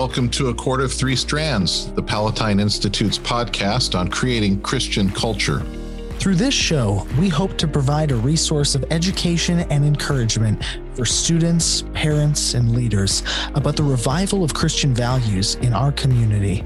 welcome to A Cord of Three Strands, the Palatine Institute's podcast on creating Christian culture. Through this show, we hope to provide a resource of education and encouragement for students, parents, and leaders about the revival of Christian values in our community.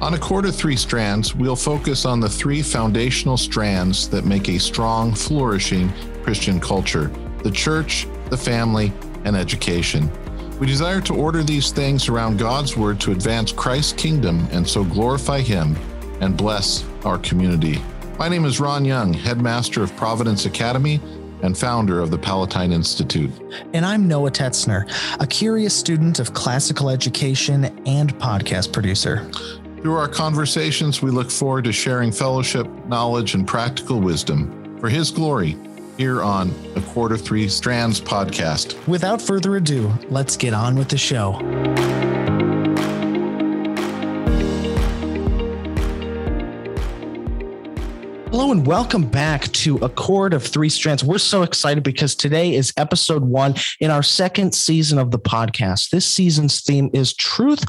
On A Cord of Three Strands, we'll focus on the three foundational strands that make a strong, flourishing Christian culture the church, the family, and education. We desire to order these things around God's Word to advance Christ's kingdom and so glorify Him and bless our community. My name is Ron Young, headmaster of Providence Academy and founder of the Palatine Institute. And I'm Noah Tetzner, a curious student of classical education and podcast producer. Through our conversations, we look forward to sharing fellowship, knowledge, and practical wisdom for His glory here on the Cord of Three Strands podcast. Without further ado, let's get on with the show. Hello and welcome back to A Cord of Three Strands. We're so excited because today is episode one in our second season of the podcast. This season's theme is truth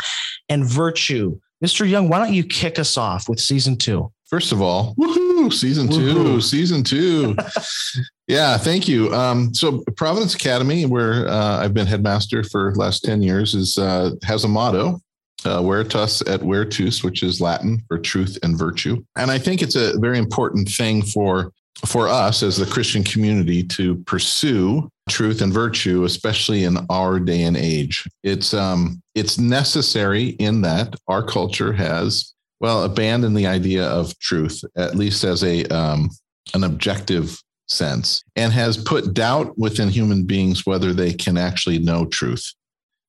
and virtue. Mr. Young, why don't you kick us off with season two? First of all, woohoo, season two, woohoo. season two. yeah, thank you. Um, so Providence Academy, where uh, I've been headmaster for last 10 years, is uh, has a motto, uh, veritas et virtus, which is Latin for truth and virtue. And I think it's a very important thing for for us as the Christian community to pursue truth and virtue, especially in our day and age. It's um, it's necessary in that our culture has well, abandon the idea of truth, at least as a um, an objective sense, and has put doubt within human beings whether they can actually know truth.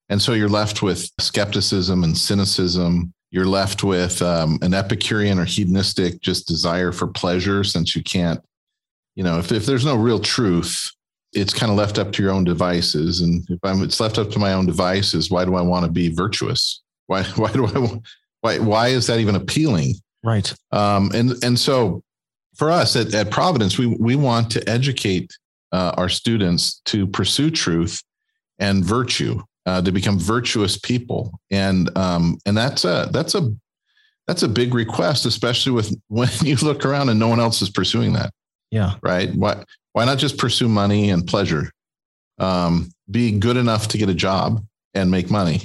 And so you're left with skepticism and cynicism. You're left with um, an Epicurean or hedonistic just desire for pleasure, since you can't, you know, if, if there's no real truth, it's kind of left up to your own devices. And if I'm, it's left up to my own devices, why do I want to be virtuous? Why, why do I why, why is that even appealing? Right. Um, and, and so for us at, at Providence, we, we want to educate uh, our students to pursue truth and virtue, uh, to become virtuous people. And, um, and that's a, that's a, that's a big request, especially with when you look around and no one else is pursuing that. Yeah. Right. Why, why not just pursue money and pleasure? Um, be good enough to get a job and make money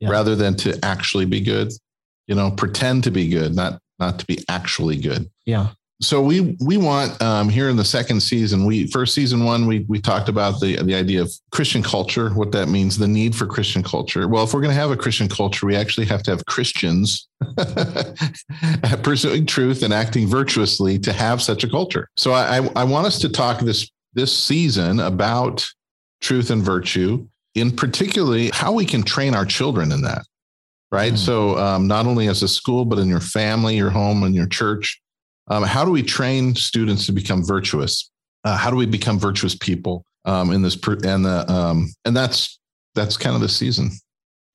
yeah. rather than to actually be good you know pretend to be good not not to be actually good. Yeah. So we we want um, here in the second season we first season one we we talked about the the idea of christian culture what that means the need for christian culture. Well if we're going to have a christian culture we actually have to have christians pursuing truth and acting virtuously to have such a culture. So i i want us to talk this this season about truth and virtue in particularly how we can train our children in that right? Mm. So, um, not only as a school, but in your family, your home, and your church. Um, how do we train students to become virtuous? Uh, how do we become virtuous people um, in this? Per- and the um, and that's that's kind of the season.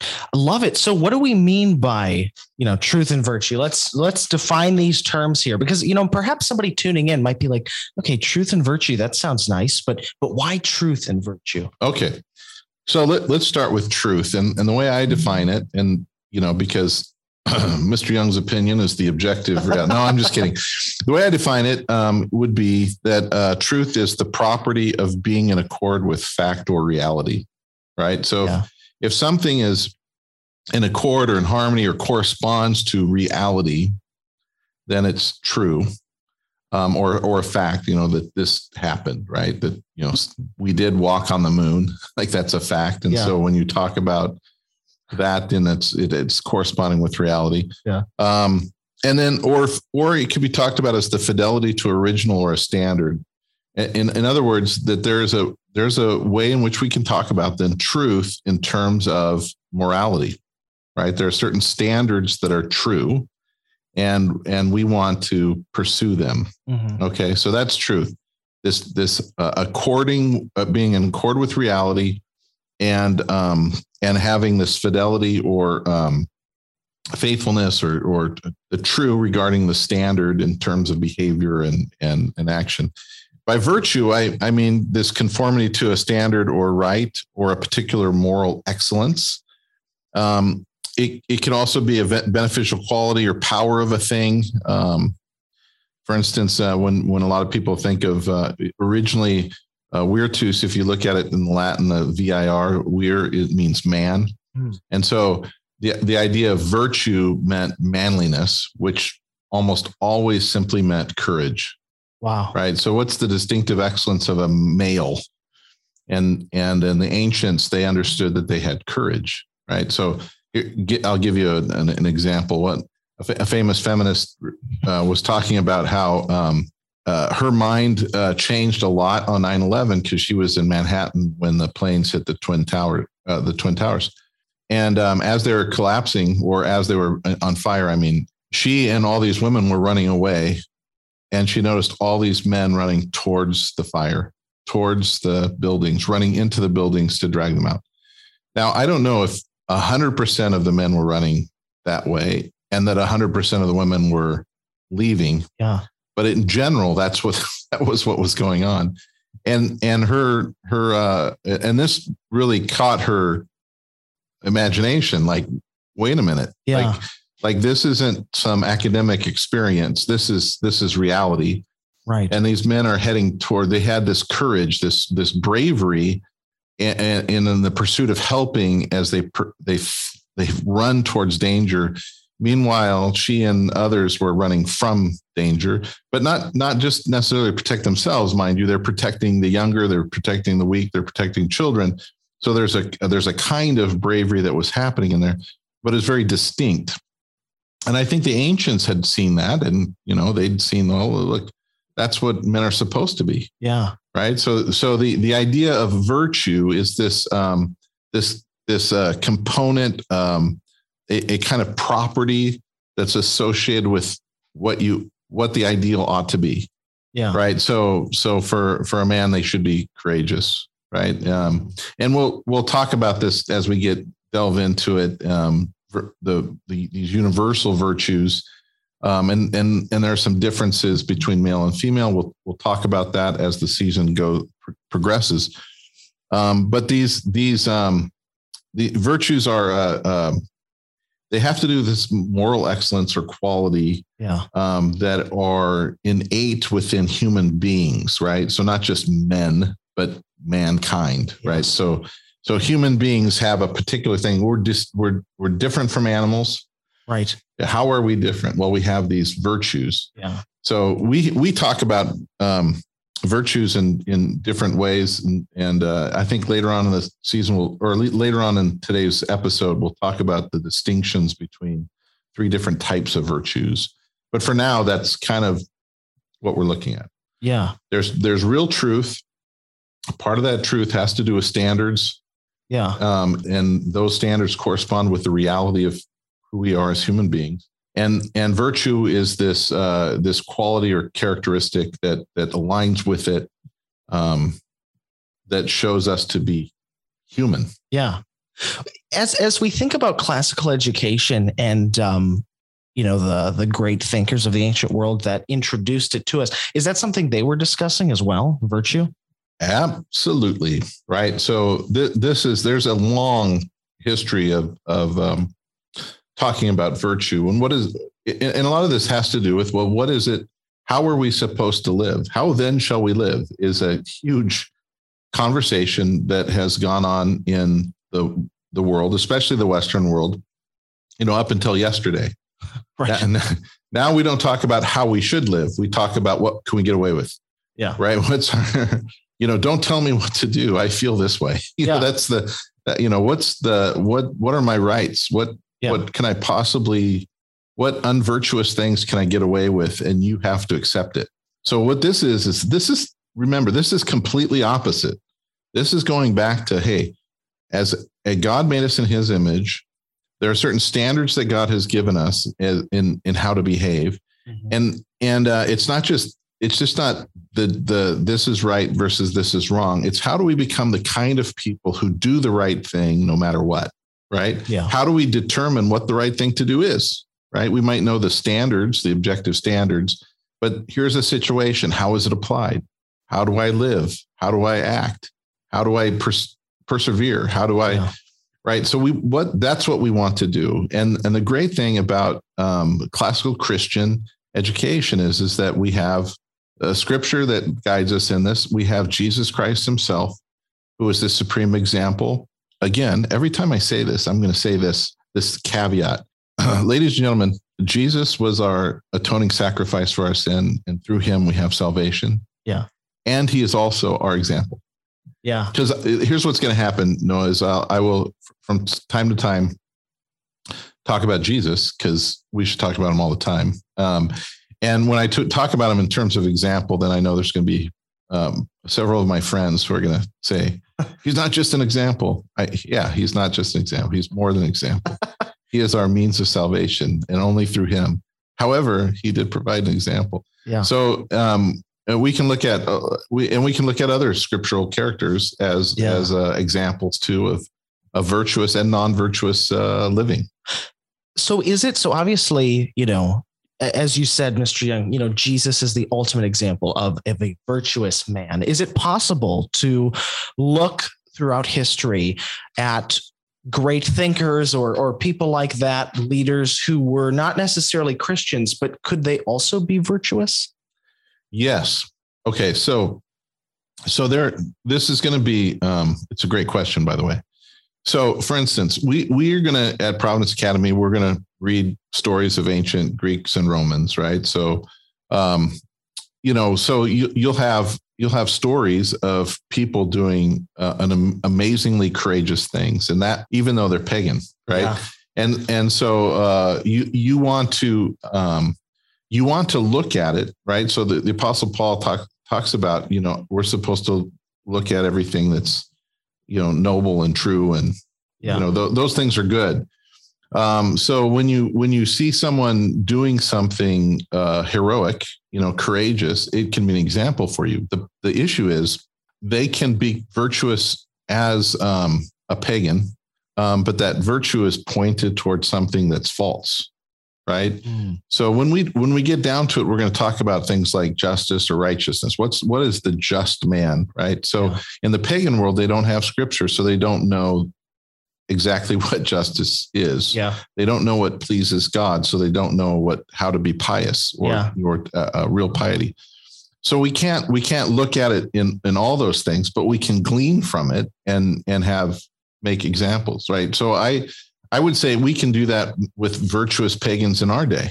I love it. So what do we mean by, you know, truth and virtue? Let's let's define these terms here because you know, perhaps somebody tuning in might be like, okay, truth and virtue, that sounds nice, but but why truth and virtue? Okay. So let, let's start with truth. And, and the way I define it, and you know, because Mr. Young's opinion is the objective. no, I'm just kidding. The way I define it um, would be that uh, truth is the property of being in accord with fact or reality, right? So yeah. if, if something is in accord or in harmony or corresponds to reality, then it's true. Um, or or a fact, you know, that this happened, right? That you know we did walk on the moon, like that's a fact. And yeah. so when you talk about that and it's it, it's corresponding with reality. Yeah. Um and then or or it could be talked about as the fidelity to original or a standard. In in other words that there's a there's a way in which we can talk about then truth in terms of morality right? There are certain standards that are true and and we want to pursue them. Mm-hmm. okay so that's truth this this uh, according uh, being in accord with reality and um, and having this fidelity or um, faithfulness or or the true regarding the standard in terms of behavior and and, and action. By virtue, I, I mean this conformity to a standard or right or a particular moral excellence. Um, it, it can also be a beneficial quality or power of a thing. Um, for instance, uh, when when a lot of people think of uh, originally uh, virtus, if you look at it in Latin, the vir vir it means man, mm. and so the the idea of virtue meant manliness, which almost always simply meant courage. Wow. Right. So what's the distinctive excellence of a male? And and in the ancients, they understood that they had courage. Right. So I'll give you an, an example. What a, famous feminist uh, was talking about how um, uh, her mind uh, changed a lot on 9-11 because she was in Manhattan when the planes hit the twin tower, uh, the twin towers, and um, as they were collapsing or as they were uh, on fire, I mean, she and all these women were running away, and she noticed all these men running towards the fire, towards the buildings, running into the buildings to drag them out. Now, I don't know if 100% of the men were running that way and that 100% of the women were leaving. Yeah. But in general, that's what that was what was going on. And and her her uh and this really caught her imagination like wait a minute. Yeah. Like like this isn't some academic experience. This is this is reality. Right. And these men are heading toward they had this courage, this this bravery and, and in the pursuit of helping as they they they run towards danger meanwhile she and others were running from danger but not not just necessarily protect themselves mind you they're protecting the younger they're protecting the weak they're protecting children. So there's a there's a kind of bravery that was happening in there but it's very distinct. And i think the ancients had seen that and you know they'd seen oh look that's what men are supposed to be. Yeah. Right? So so the the idea of virtue is this um this this uh, component um a, a kind of property that's associated with what you what the ideal ought to be. Yeah. Right? So so for for a man they should be courageous right? Um and we'll we'll talk about this as we get delve into it um the, the these universal virtues. Um, and and and there are some differences between male and female. We'll we'll talk about that as the season go pr- progresses. Um, but these these um, the virtues are uh, uh, they have to do this moral excellence or quality yeah. um, that are innate within human beings, right? So not just men, but mankind, yes. right? So so human beings have a particular thing. We're just we're we're different from animals. Right. How are we different? Well, we have these virtues. Yeah. So we we talk about um, virtues in in different ways, and and uh, I think later on in the season, we'll or later on in today's episode, we'll talk about the distinctions between three different types of virtues. But for now, that's kind of what we're looking at. Yeah. There's there's real truth. Part of that truth has to do with standards. Yeah. Um, and those standards correspond with the reality of who we are as human beings. And and virtue is this uh, this quality or characteristic that that aligns with it, um, that shows us to be human. Yeah. As as we think about classical education and um, you know the the great thinkers of the ancient world that introduced it to us, is that something they were discussing as well? Virtue. Absolutely right. So th- this is there's a long history of of um, talking about virtue and what is and a lot of this has to do with well what is it how are we supposed to live? How then shall we live is a huge conversation that has gone on in the the world especially the western world you know up until yesterday. Right. And now we don't talk about how we should live. We talk about what can we get away with. Yeah. Right? What's our, you know don't tell me what to do. I feel this way. You yeah. know that's the you know what's the what what are my rights? What yeah. What can I possibly, what unvirtuous things can I get away with? And you have to accept it. So what this is, is this is, remember, this is completely opposite. This is going back to, hey, as a God made us in his image, there are certain standards that God has given us in, in how to behave. Mm-hmm. And, and uh, it's not just, it's just not the, the, this is right versus this is wrong. It's how do we become the kind of people who do the right thing no matter what? Right? Yeah. How do we determine what the right thing to do is, right? We might know the standards, the objective standards, but here's a situation. How is it applied? How do I live? How do I act? How do I pers- persevere? How do I, yeah. right? So we what that's what we want to do. And and the great thing about um, classical Christian education is is that we have a scripture that guides us in this. We have Jesus Christ Himself, who is the supreme example. Again, every time I say this, I'm going to say this this caveat, ladies and gentlemen. Jesus was our atoning sacrifice for our sin, and through Him we have salvation. Yeah, and He is also our example. Yeah. Because uh, here's what's going to happen, Noah, is I'll, I will, from time to time, talk about Jesus because we should talk about him all the time. Um, and when I t- talk about him in terms of example, then I know there's going to be um, several of my friends who are going to say, he's not just an example. I, yeah, he's not just an example. He's more than an example. he is our means of salvation and only through him. However, he did provide an example. Yeah. So um, we can look at uh, we and we can look at other scriptural characters as yeah. as uh, examples too of of virtuous and non-virtuous uh, living. So is it so obviously, you know, as you said, Mr. Young, you know, Jesus is the ultimate example of, of a virtuous man. Is it possible to look throughout history at great thinkers or or people like that, leaders who were not necessarily Christians, but could they also be virtuous? Yes. Okay. So, so there, this is going to be, um, it's a great question, by the way. So, for instance, we we are going to at Providence Academy, we're going to read stories of ancient Greeks and Romans, right? So, um, you know, so you you'll have you'll have stories of people doing uh, an amazingly courageous things, and that even though they're pagan, right? Yeah. And and so uh, you you want to um, you want to look at it, right? So the, the Apostle Paul talk, talks about, you know, we're supposed to look at everything that's, you know, noble and true, and yeah. you know th- those things are good. Um, so when you when you see someone doing something uh, heroic, you know, courageous, it can be an example for you. The the issue is they can be virtuous as um, a pagan, um, but that virtue is pointed towards something that's false right? Mm. so when we when we get down to it we're going to talk about things like justice or righteousness. What's what is the just man right? So yeah. in the pagan world they don't have scripture so they don't know exactly what justice is. Yeah. They don't know what pleases god so they don't know what how to be pious or yeah. or uh, uh, real piety. So we can't we can't look at it in in all those things but we can glean from it and and have make examples right? So i I would say we can do that with virtuous pagans in our day.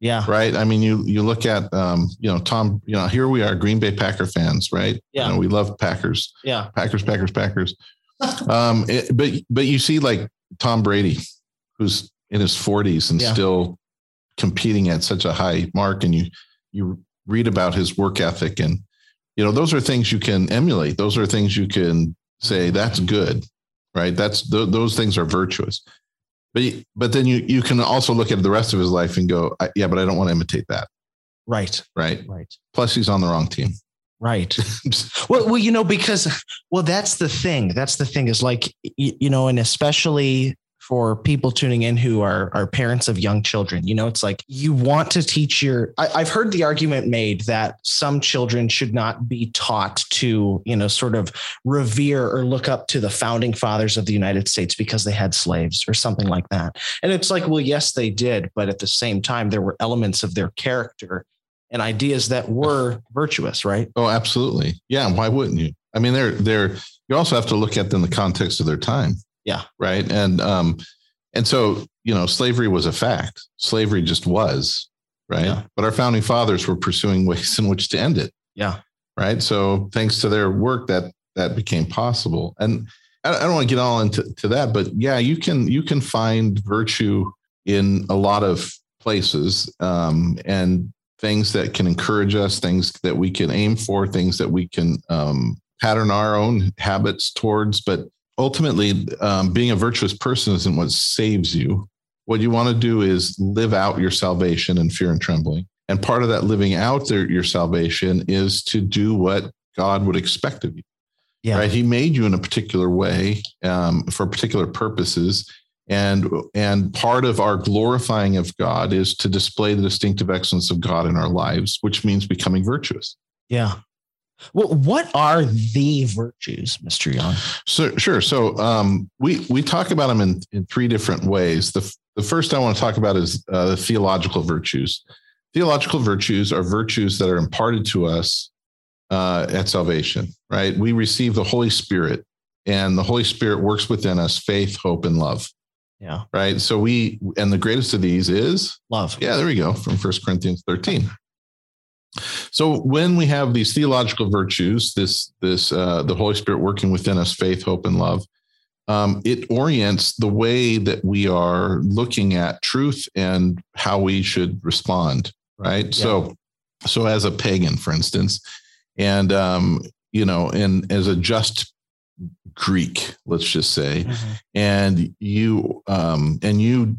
Yeah. Right. I mean, you you look at um, you know, Tom, you know, here we are, Green Bay Packer fans, right? Yeah. You know, we love Packers. Yeah. Packers, Packers, Packers. um, it, but but you see like Tom Brady, who's in his 40s and yeah. still competing at such a high mark, and you you read about his work ethic and you know, those are things you can emulate. Those are things you can say that's good right? That's th- those things are virtuous. But but then you you can also look at the rest of his life and go, yeah, but I don't want to imitate that. Right. Right. Right. Plus, he's on the wrong team. Right. well, well, you know, because well, that's the thing. That's the thing is like you, you know, and especially for people tuning in who are are parents of young children. You know, it's like you want to teach your. I, I've heard the argument made that some children should not be taught to, you know, sort of revere or look up to the founding fathers of the United States because they had slaves or something like that. And it's like, well, yes, they did, but at the same time, there were elements of their character and ideas that were virtuous, right? Oh, absolutely. Yeah. Why wouldn't you? I mean, they're they're. You also have to look at them in the context of their time. Yeah. Right. And um, and so, you know, slavery was a fact. Slavery just was, right? Yeah. But our founding fathers were pursuing ways in which to end it. Yeah. Right. So thanks to their work that that became possible. And I, I don't want to get all into to that, but yeah, you can you can find virtue in a lot of places um, and things that can encourage us, things that we can aim for, things that we can um, pattern our own habits towards. But ultimately, um, being a virtuous person isn't what saves you. What you want to do is live out your salvation in fear and trembling. And part of that living out their, your salvation is to do what God would expect of you. Yeah. Right. He made you in a particular way um, for particular purposes. And, and part of our glorifying of God is to display the distinctive excellence of God in our lives, which means becoming virtuous. Yeah. Well, what are the virtues, Mr. Young? So sure. So um, we we talk about them in, in three different ways. The the first I want to talk about is uh, the theological virtues. Theological virtues are virtues that are imparted to us uh, at salvation. Right? We receive the Holy Spirit, and the Holy Spirit works within us: faith, hope, and love. Yeah. Right. So we and the greatest of these is love. Yeah. There we go. From First Corinthians thirteen. So when we have these theological virtues, this this uh, the Holy Spirit working within us, faith, hope, and love, um, it orients the way that we are looking at truth and how we should respond. Right. Yeah. So so as a pagan, for instance, and um, you know, and as a just Greek, let's just say, mm-hmm. and you um, and you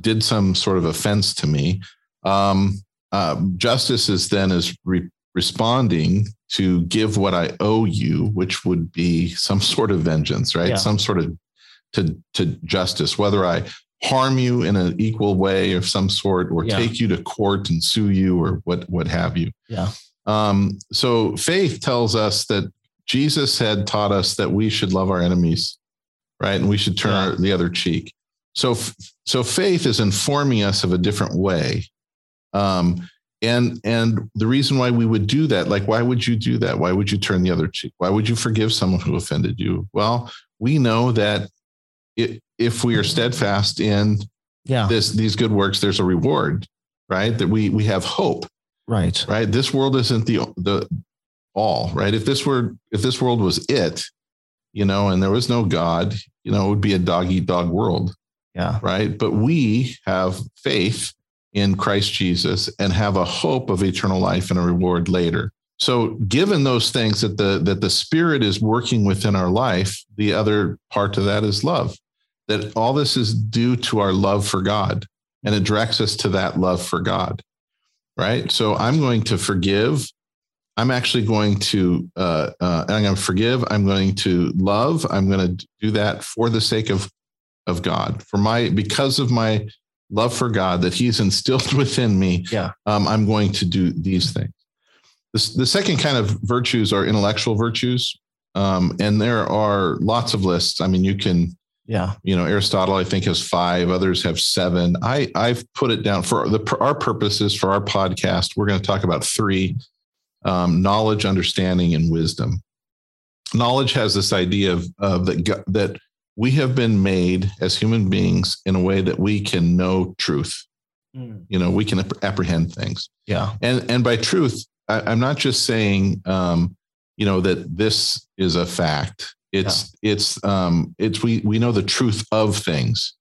did some sort of offense to me. Um, uh, justice is then is re- responding to give what I owe you, which would be some sort of vengeance, right? Yeah. Some sort of to to justice, whether I harm you in an equal way of some sort, or yeah. take you to court and sue you, or what what have you. Yeah. Um, so faith tells us that Jesus had taught us that we should love our enemies, right, and we should turn yeah. our, the other cheek. So so faith is informing us of a different way um, and and the reason why we would do that, like why would you do that? Why would you turn the other cheek? Why would you forgive someone who offended you? Well, we know that it, if we are steadfast in yeah. this these good works, there's a reward, right? That we we have hope. Right. Right. This world isn't the the all, right? If this were if this world was it, you know, and there was no God, you know, it would be a dog eat dog world. Yeah. Right. But we have faith in Christ Jesus and have a hope of eternal life and a reward later. So given those things that the that the spirit is working within our life, the other part of that is love. That all this is due to our love for God and it directs us to that love for God. Right? So I'm going to forgive I'm actually going to uh, uh, I'm going to forgive. I'm going to love. I'm going to do that for the sake of of God, for my because of my love for God that He's instilled within me, yeah. Um, I'm going to do these things. The, the second kind of virtues are intellectual virtues. Um, and there are lots of lists. I mean, you can, yeah, you know, Aristotle, I think has five, others have seven. I, I've put it down for the, our purposes for our podcast. We're going to talk about three um, knowledge, understanding, and wisdom. Knowledge has this idea of, of that, that we have been made as human beings in a way that we can know truth. Mm. You know, we can apprehend things. Yeah. And and by truth, I, am not just saying, um, you know, that this is a fact. It's yeah. it's um, it's we we know the truth of things,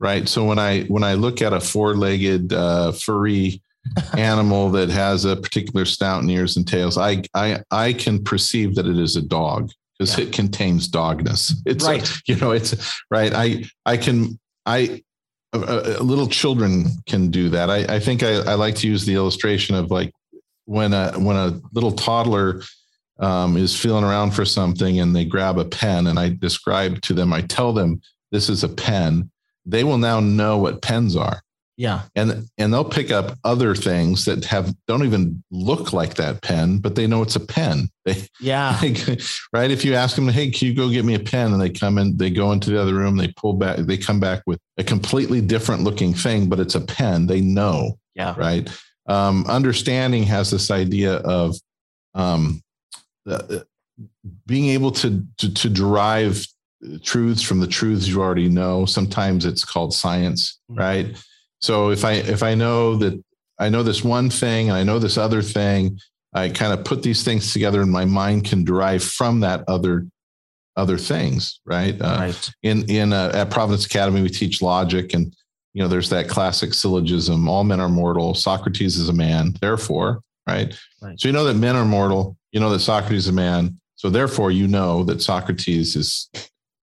right? So when I when I look at a four-legged uh, furry animal that has a particular snout and ears and tails, I I I can perceive that it is a dog because yeah. it contains dogness. It's right. A, you know, it's right. I I can I uh, little children can do that. I, I think I, I like to use the illustration of like when a when a little toddler um, is feeling around for something and they grab a pen and I describe to them, I tell them this is a pen. They will now know what pens are. Yeah. And and they'll pick up other things that have don't even look like that pen, but they know it's a pen. They yeah. They, right. If you ask them, hey, can you go get me a pen? And they come in, they go into the other room, they pull back, they come back with a completely different looking thing, but it's a pen. They know. Yeah. Right. Um, understanding has this idea of um, uh, being able to, to to derive truths from the truths you already know. Sometimes it's called science, mm-hmm. right? So if I if I know that I know this one thing and I know this other thing, I kind of put these things together and my mind can derive from that other other things, right? Uh, right. In in uh, at Providence Academy, we teach logic, and you know, there's that classic syllogism: all men are mortal. Socrates is a man, therefore, right? right? So you know that men are mortal. You know that Socrates is a man. So therefore, you know that Socrates is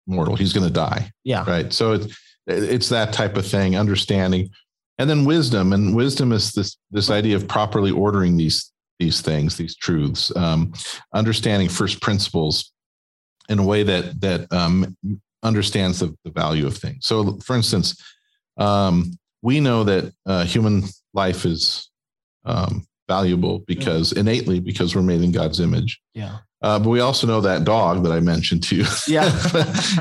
mortal. He's going to die. Yeah. Right. So it's it's that type of thing, understanding, and then wisdom. And wisdom is this this idea of properly ordering these these things, these truths, um, understanding first principles in a way that that um, understands the, the value of things. So, for instance, um, we know that uh, human life is um, valuable because innately because we're made in God's image. Yeah. Uh, but we also know that dog that I mentioned to you Yeah.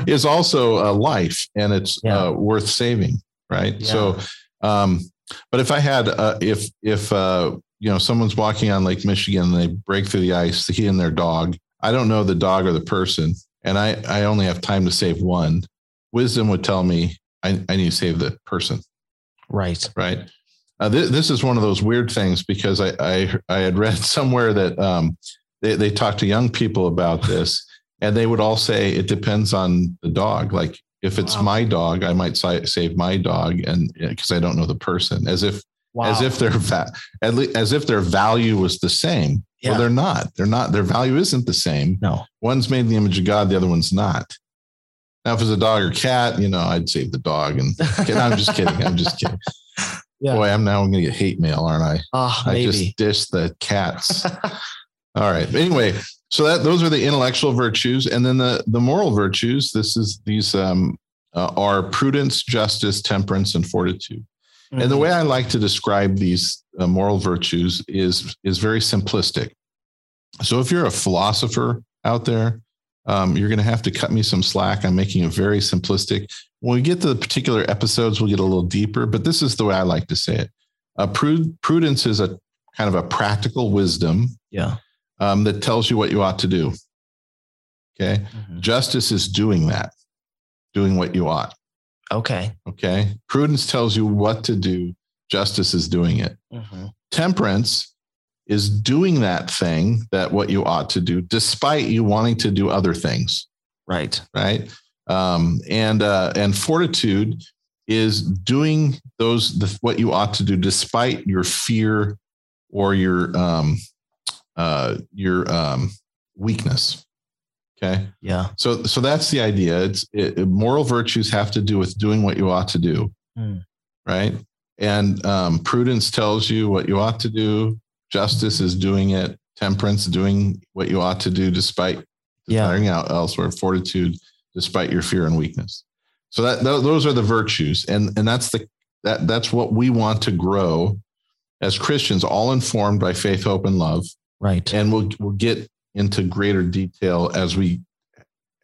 is also a life and it's Yeah. uh, worth saving, right? Yeah. So, um, but if I had, uh, if if uh, you know someone's walking on Lake Michigan and they break through the ice, he and their dog, I don't know the dog or the person, and I I only have time to save one. Wisdom would tell me I, I need to save the person, Right. right? Uh, th- this is one of those weird things because I I, I had read somewhere that um, they they talked to young people about this, and they would all say it depends on the dog. Like if it's Wow. my dog, I might si- save my dog, and because I don't know the person, as if Wow. as if their va- at least as if their value was the same. Yeah. Well, they're not. They're not. Their value isn't the same. no. One's made in the image of God, the other one's not. Now, if it's a dog or cat, you know, I'd save the dog. And I'm just kidding. I'm just kidding. Yeah. Boy, I'm now going to get hate mail, aren't I? Ah, I maybe. just dished the cats. All right. Anyway, so that those are the intellectual virtues, and then the the moral virtues. This is these um, uh, are prudence, justice, temperance, and fortitude. And the Mhm. way I like to describe these uh, moral virtues is is very simplistic. So if you're a philosopher out there, um, you're going to have to cut me some slack. I'm making it very simplistic. When we get to the particular episodes, we'll get a little deeper. But this is the way I like to say it. Uh, pru- prudence is a kind of a practical wisdom yeah. Um, that tells you what you ought to do. Okay. Mhm. Justice is doing that, doing what you ought. Okay. Okay. Prudence tells you what to do. Justice is doing it. Mhm. Temperance is doing that thing that what you ought to do, despite you wanting to do other things. Right. Right. Um, and uh, and fortitude is doing those the, what you ought to do despite your fear or your um, uh, your um, weakness. Okay. Yeah. So, so that's the idea. It's it, moral virtues have to do with doing what you ought to do, Hmm. right? And um, prudence tells you what you ought to do. Justice is doing it. Temperance doing what you ought to do despite Yeah. desiring out elsewhere. Fortitude despite your fear and weakness. So that tho- those are the virtues, and and that's the that that's what we want to grow as Christians, all informed by faith, hope, and love Right. and we'll we'll get into greater detail as we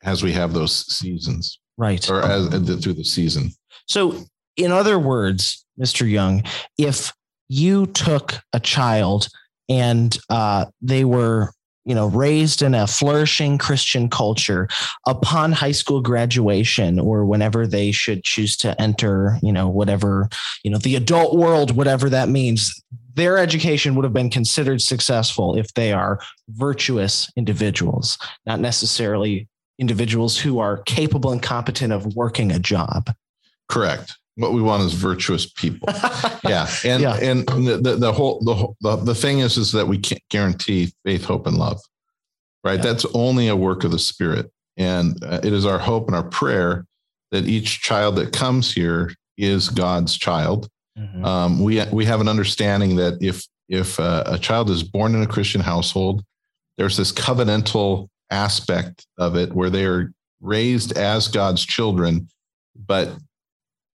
as we have those seasons right. or as through the season. So, in other words, Mr. Young, if you took a child and uh, they were, you know, raised in a flourishing Christian culture, upon high school graduation or whenever they should choose to enter, you know, whatever, you know, the adult world, whatever that means, their education would have been considered successful if they are virtuous individuals, not necessarily individuals who are capable and competent of working a job. Correct. What we want is virtuous people. Yeah, and Yeah. and the, the the whole the, whole- the the thing is is that we can't guarantee faith, hope, and love. Right. Yeah. That's only a work of the Spirit, and uh, it is our hope and our prayer that each child that comes here is God's child. Mhm. um, we we have an understanding that if if uh, a child is born in a Christian household, there's this covenantal aspect of it where they are raised as God's children, but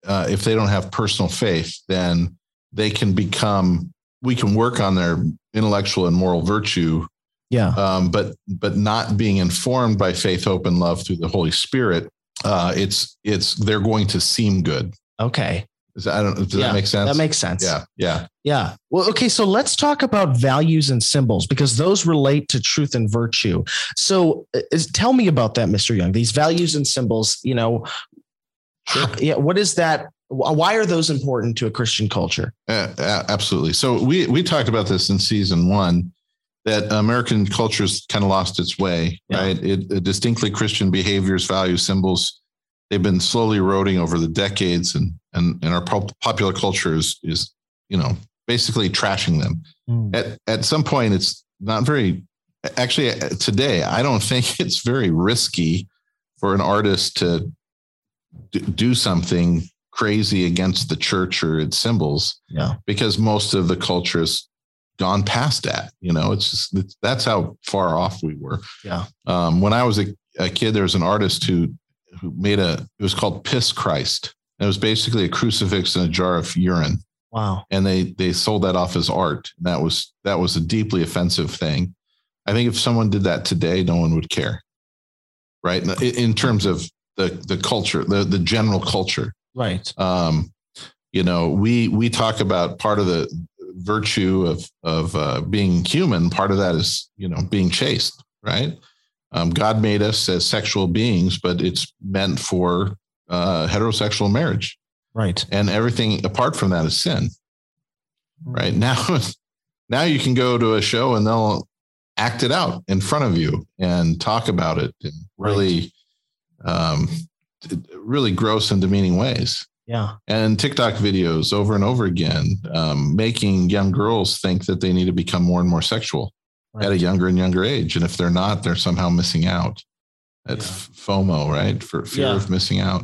uh, if they don't have personal faith, then they can become. We can work on their intellectual and moral virtue, Yeah. um, but but not being informed by faith, hope, and love through the Holy Spirit. Uh, it's it's they're going to seem good. Okay. Is that, I don't. Does Yeah, that make sense? That makes sense. Yeah. Yeah. Yeah. Well, okay. So let's talk about values and symbols because those relate to truth and virtue. So uh, is, tell me about that, Mr. Young. These values and symbols, you know, Sure. yeah. What is that? Why are those important to a Christian culture? Uh, uh, absolutely. So we we talked about this in season one that American culture's kind of lost its way, Yeah. right? It, it distinctly Christian behaviors, values, symbols. They've been slowly eroding over the decades, and and and our pop- popular culture is is you know basically trashing them. At at some point, it's not very. Actually, uh, today I don't think it's very risky for an artist to d- do something crazy against the church or its symbols Yeah. because most of the culture has gone past that. You know, it's just it's, that's how far off we were. Yeah. Um, when I was a, a kid, there was an artist who who made a. It was called Piss Christ. And it was basically a crucifix in a jar of urine. Wow. and they they sold that off as art. And That was that was a deeply offensive thing. I think if someone did that today, no one would care, right? In, in terms of the the culture, the the general culture. Right. Um, you know, we we talk about part of the virtue of of uh, being human. Part of that is you know being chaste, right? Um, God made us as sexual beings, but it's meant for uh, heterosexual marriage. Right. and everything apart from that is sin. Right? Now now you can go to a show and they'll act it out in front of you and talk about it in really um really gross and demeaning ways. Yeah. and tiktok videos over and over again um, making young girls think that they need to become more and more sexual Right. at a younger and younger age and if they're not they're somehow missing out. That's fomo right? For fear Yeah. of missing out.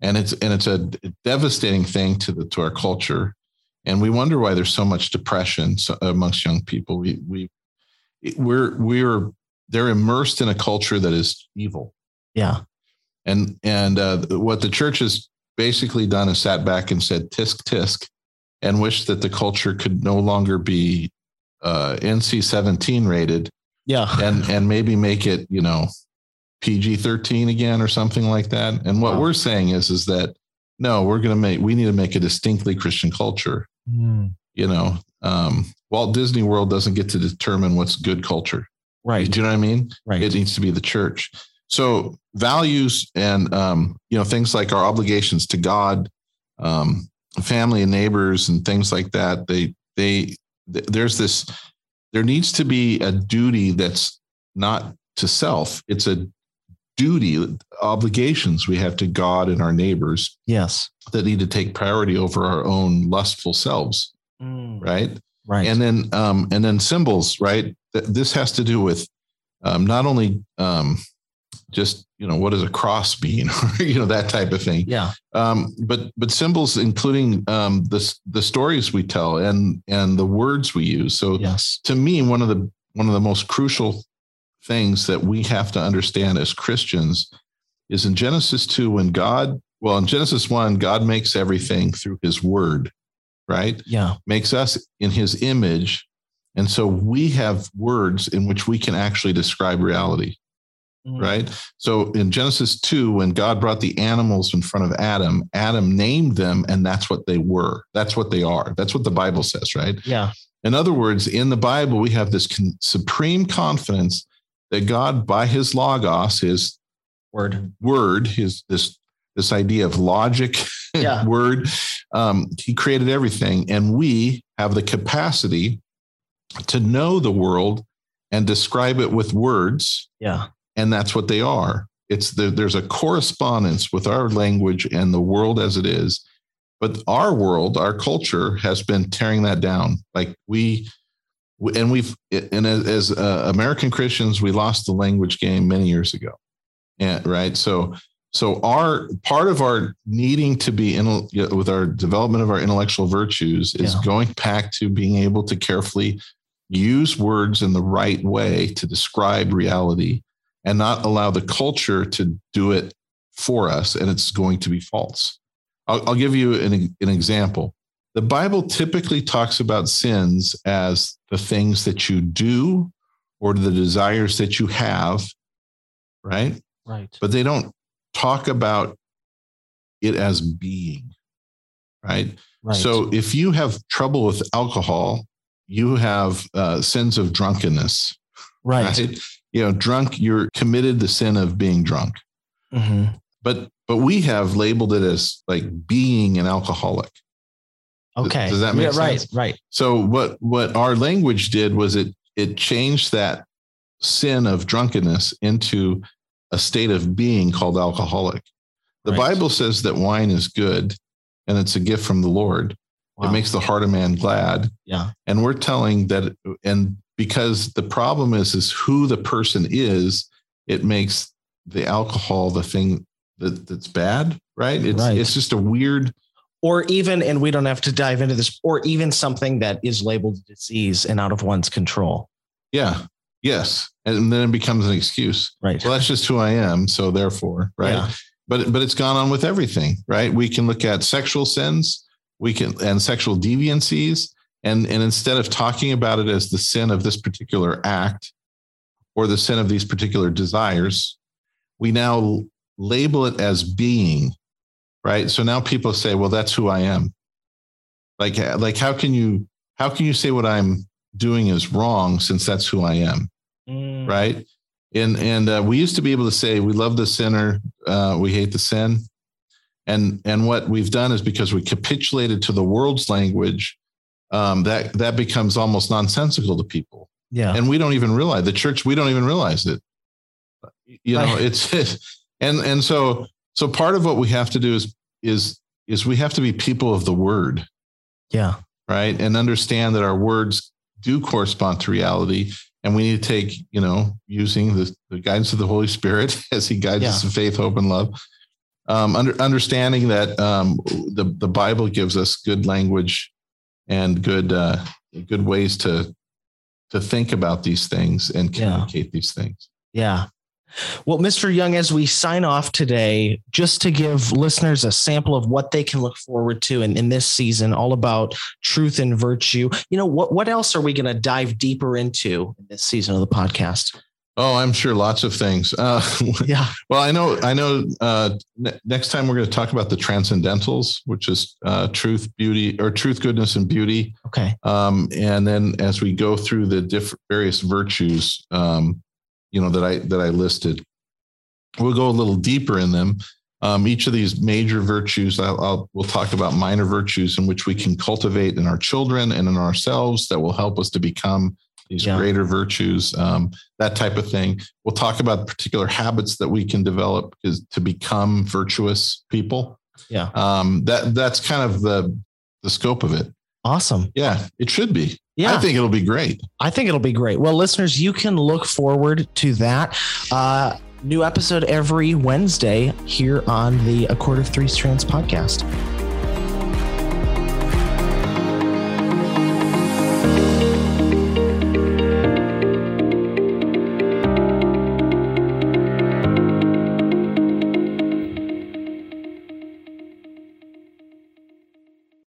And it's and it's a devastating thing to the to our culture. And we wonder why there's so much depression amongst young people. We we we're we're they're immersed in a culture that is evil. Yeah. and and uh, what the church has basically done is sat back and said tisk tisk and wished that the culture could no longer be uh, nc-17 rated Yeah. and and maybe make it you know PG thirteen again or something like that. And what Wow. we're saying is is that no, we're going to make we need to make a distinctly Christian culture. Mm. You know, um, Walt Disney World doesn't get to determine what's good culture. Right. Do you know what I mean? Right. It needs to be the church. So values and um, you know things like our obligations to God, um, family and neighbors and things like that. They they th- there's this there needs to be a duty that's not to self. It's a duty obligations we have to God and our neighbors yes. that need to take priority over our own lustful selves. Mm. Right Right. and then um, and then symbols right Th- this has to do with um, not only um, just you know what does a cross mean or you know that type of thing yeah. um, but but symbols including um, the the stories we tell and and the words we use so Yes. to me one of the one of the most crucial things that we have to understand as Christians is in Genesis 2 when God well in Genesis 1 God makes everything through his word right Yeah. makes us in his image. And so we have words in which we can actually describe reality. Right? So in Genesis 2, when God brought the animals in front of Adam, Adam named them, and that's what they were. That's what they are. That's what the Bible says, right? Yeah. In other words, in the Bible, we have this con- supreme confidence that God, by his logos, his Word. word, his this this idea of logic Yeah. word, um, he created everything, and we have the capacity to know the world and describe it with words, Yeah. And that's what they are. It's the, there's a correspondence with our language and the world as it is, but our world, our culture, has been tearing that down. Like we. And we've, and as, as uh, American Christians, we lost the language game many years ago. And right. So, so our part of our needing to be in with our development of our intellectual virtues is Yeah. going back to being able to carefully use words in the right way to describe reality and not allow the culture to do it for us. And it's going to be false. I'll, I'll give you an, an example. The Bible typically talks about sins as the things that you do or the desires that you have, right? Right. but they don't talk about it as being right, Right. so if you have trouble with alcohol you have uh, sins of drunkenness right. right. You know drunk you're committed the sin of being drunk Mhm. but but we have labeled it as like being an alcoholic Okay. does that make yeah, Right. Right. so what what our language did was it it changed that sin of drunkenness into a state of being called alcoholic. The Right. Bible says that wine is good and it's a gift from the Lord. Wow. It makes the heart of man glad. Yeah. And we're telling that and because the problem is is who the person is, it makes the alcohol the thing that, that's bad, right? It's Right. it's just a weird Or even, and we don't have to dive into this, or even something that is labeled disease and out of one's control. yeah. Yes. And then it becomes an excuse. Right. well that's just who i am so therefore right Yeah. but but it's gone on with everything right we can look at sexual sins we can and sexual deviancies and and instead of talking about it as the sin of this particular act or the sin of these particular desires we now label it as being right? So now people say well that's who i am. Like like how can you how can you say what i'm doing is wrong since that's who i am? Mm. right? And and uh, we used to be able to say we love the sinner uh, we hate the sin. And and what we've done is because we capitulated to the world's language um, that that becomes almost nonsensical to people. Yeah. And we don't even realize the church we don't even realize it. You know it's, it's and and so so part of what we have to do is is is we have to be people of the word. Yeah. Right? And understand that our words do correspond to reality and we need to take you know using the, the guidance of the holy spirit as he guides yeah. us in faith hope and love. Um, under, understanding that um, the the Bible gives us good language and good uh, good ways to to think about these things and communicate yeah. these things. Yeah. Well, Mr. Young, as we sign off today, just to give listeners a sample of what they can look forward to in, in this season, all about truth and virtue, you know, what, what else are we going to dive deeper into in this season of the podcast? Oh, I'm sure lots of things. Uh, yeah. Well, I know. I know. Uh, ne- next time we're going to talk about the transcendentals, which is uh, truth, beauty, or truth, goodness, and beauty. Okay. Um, and then as we go through the different various virtues, um, you know that I that I listed, we'll go a little deeper in them. Um, each of these major virtues, I'll, I'll, we'll talk about minor virtues in which we can cultivate in our children and in ourselves that will help us to become these yeah. greater virtues, um, that type of thing. We'll talk about particular habits that we can develop is to become virtuous people. Yeah. Um, that that's kind of the the scope of it. Awesome. Yeah, it should be. Yeah. I think it'll be great. I think it'll be great. Well, listeners, you can look forward to that. Uh, new episode every Wednesday here on the A Cord of Three Strands podcast.